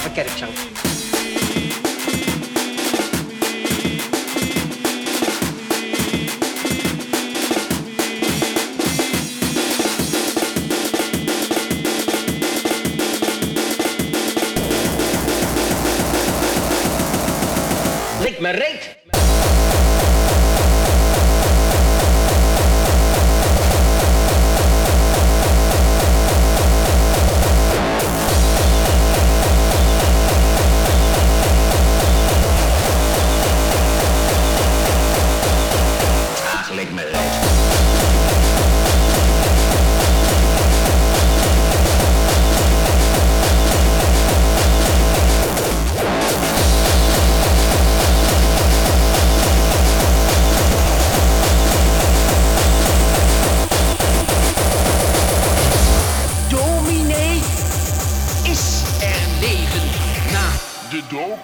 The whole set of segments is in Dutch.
forget it, Chunk. No.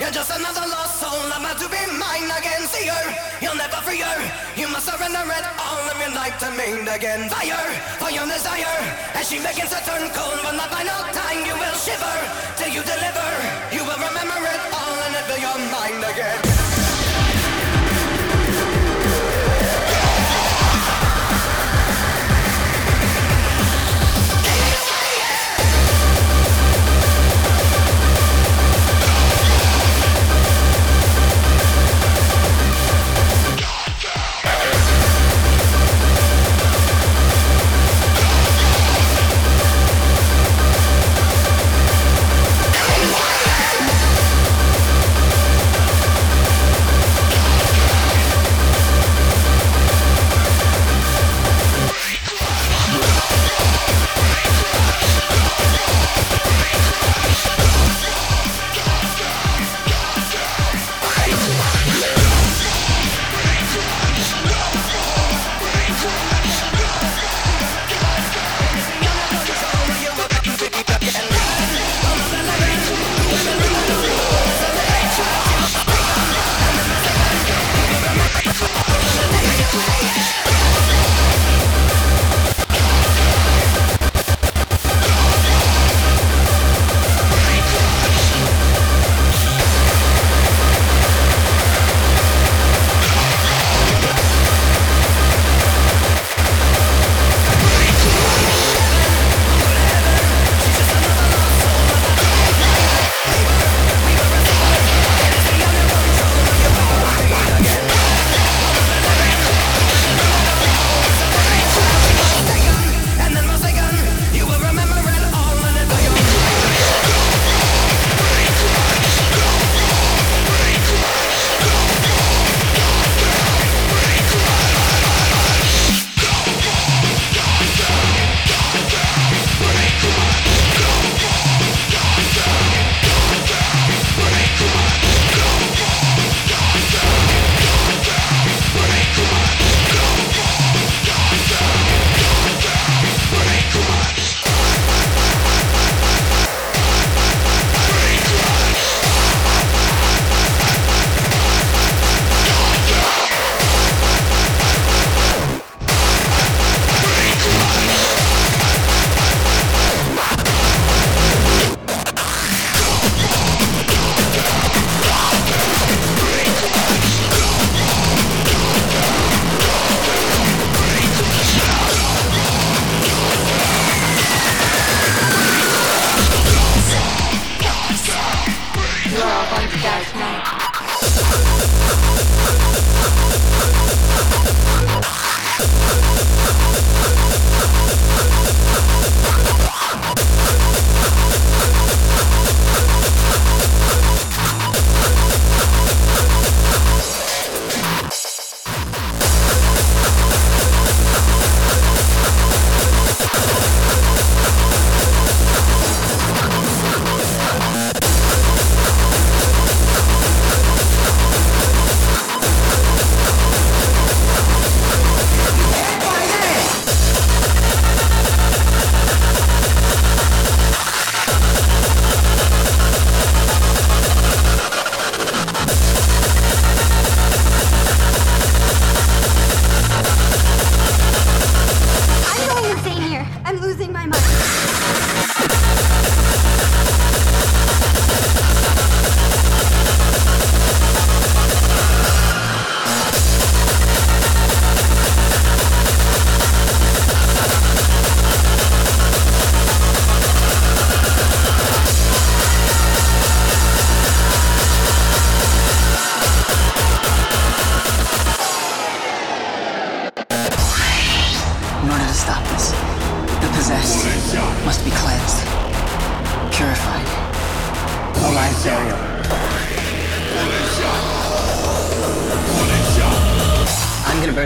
You're just another lost soul, I'm about to be mine again. See her, you'll never free her. You must surrender it all of your life to me again. Fire for your desire, as she begins to turn cold. But the final time you will shiver till you deliver. You will remember it all and it will your mind again.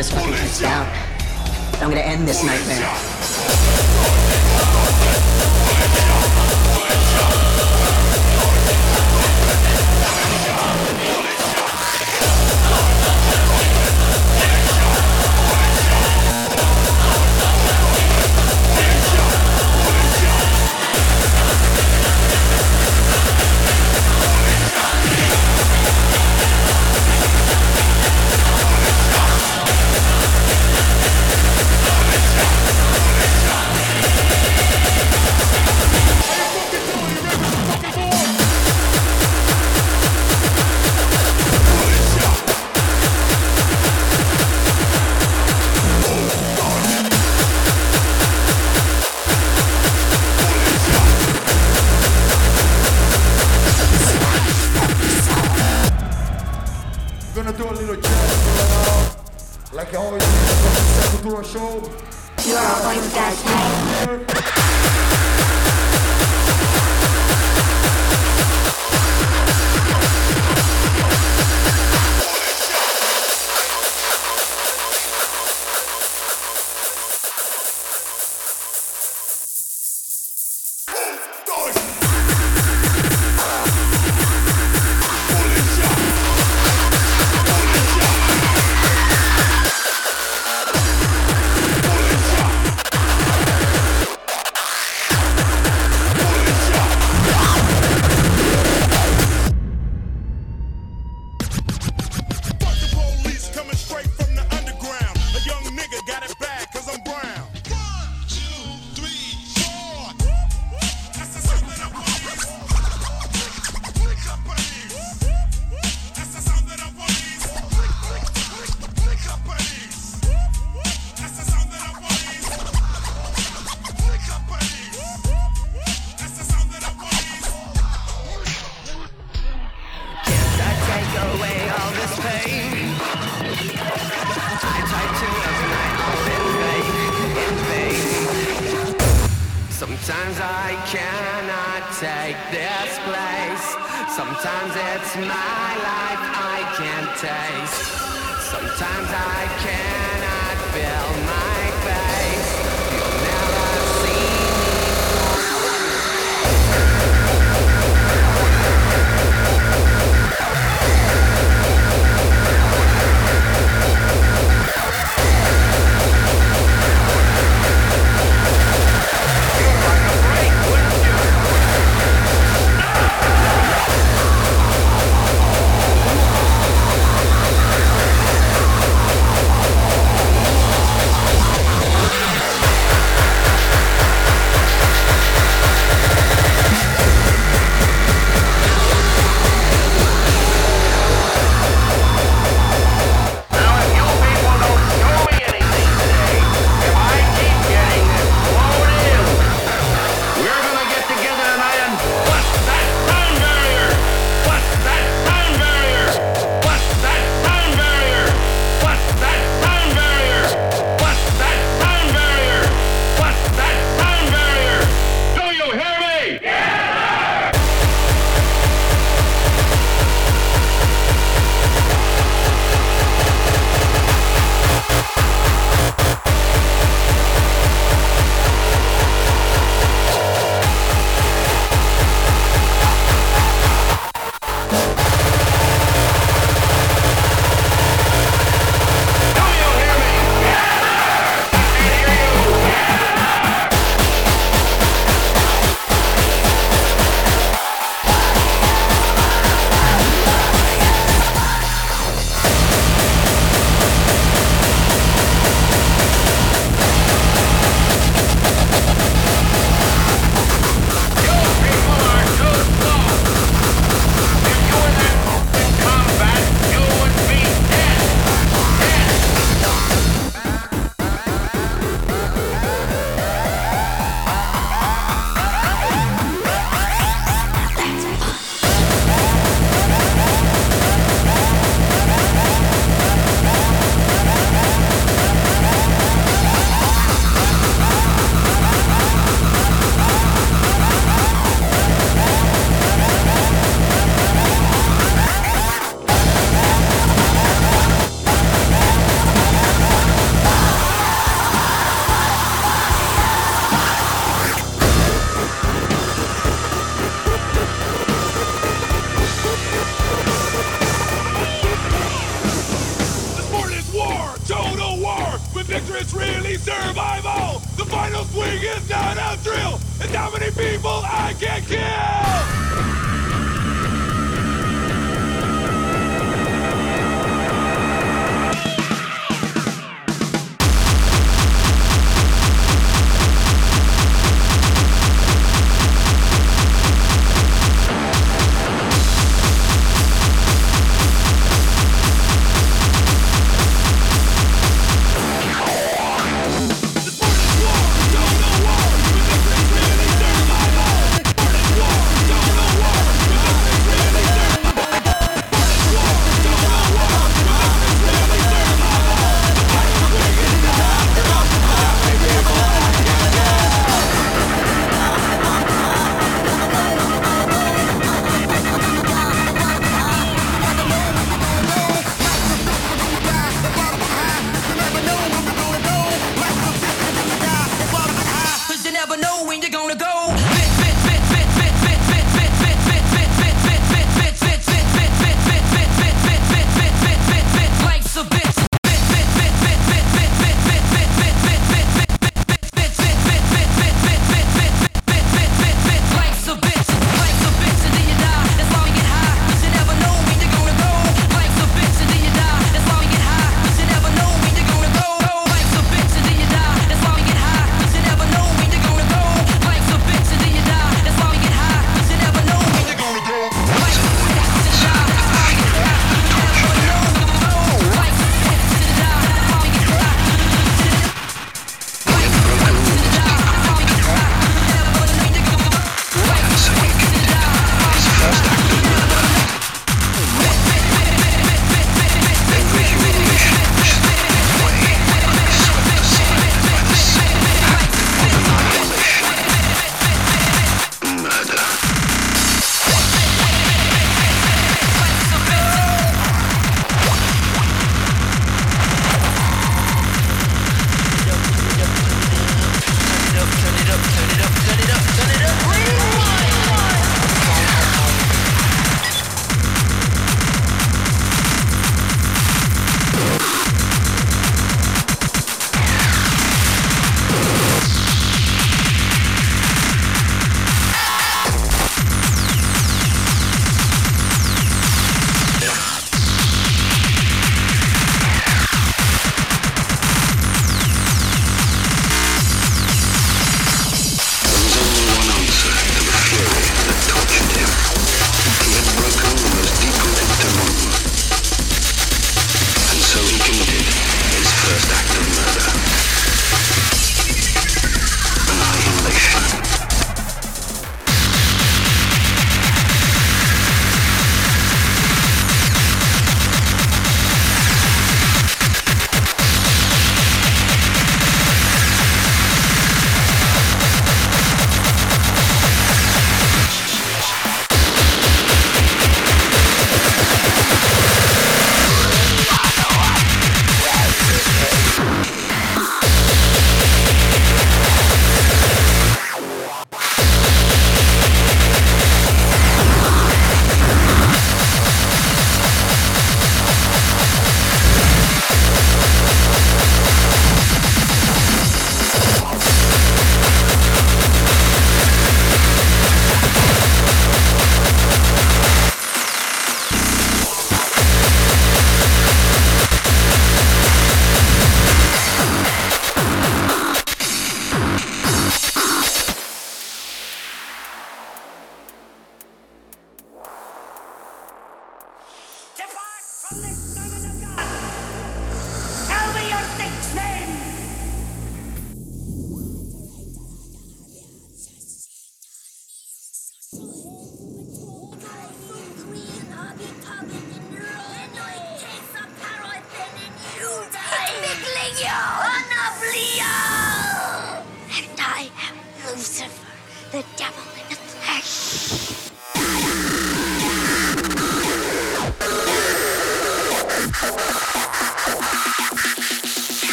this fucking place down. I'm gonna end this nightmare. Gonna do a little jazz Like I always do, do a show. You are always that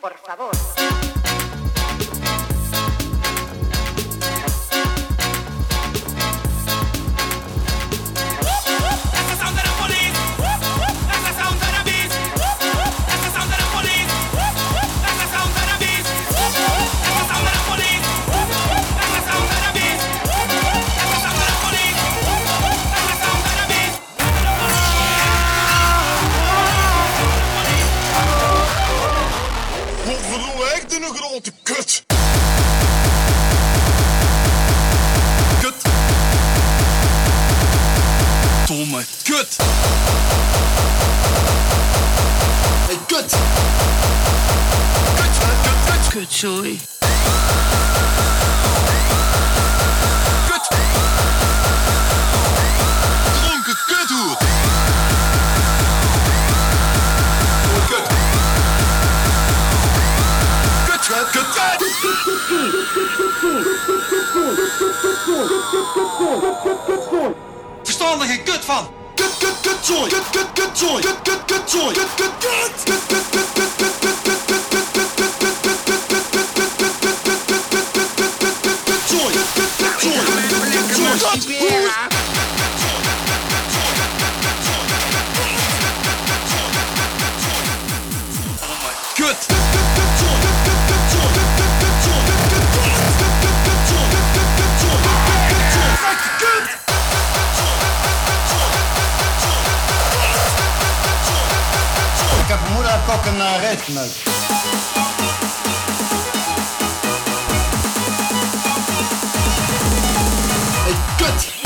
por favor. kut. Hey, kut. Kut, kut, kut. Kut, sorry. Kut. Verstandige kut van. good good joy good good good joy good good good joy good good good good good maken naar ritme. Hey!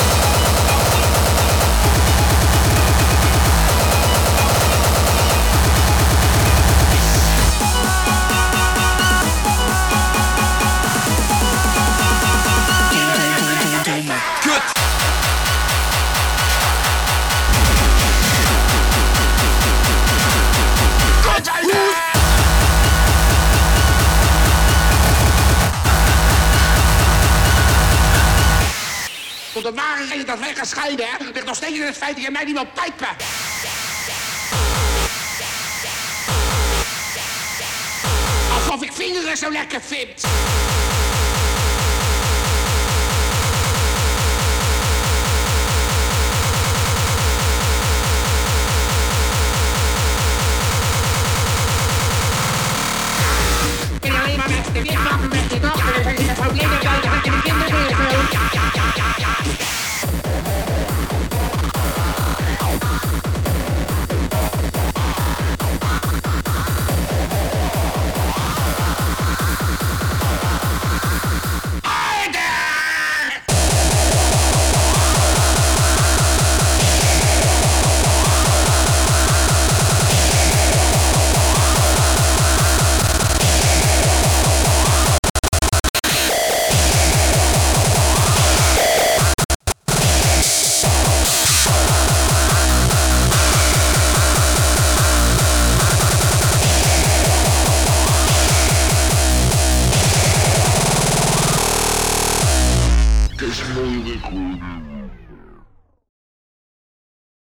gescheiden, hè? Ligt nog steeds in het feit dat je mij niet wilt pijpen. Alsof ik vingeren zo lekker vind.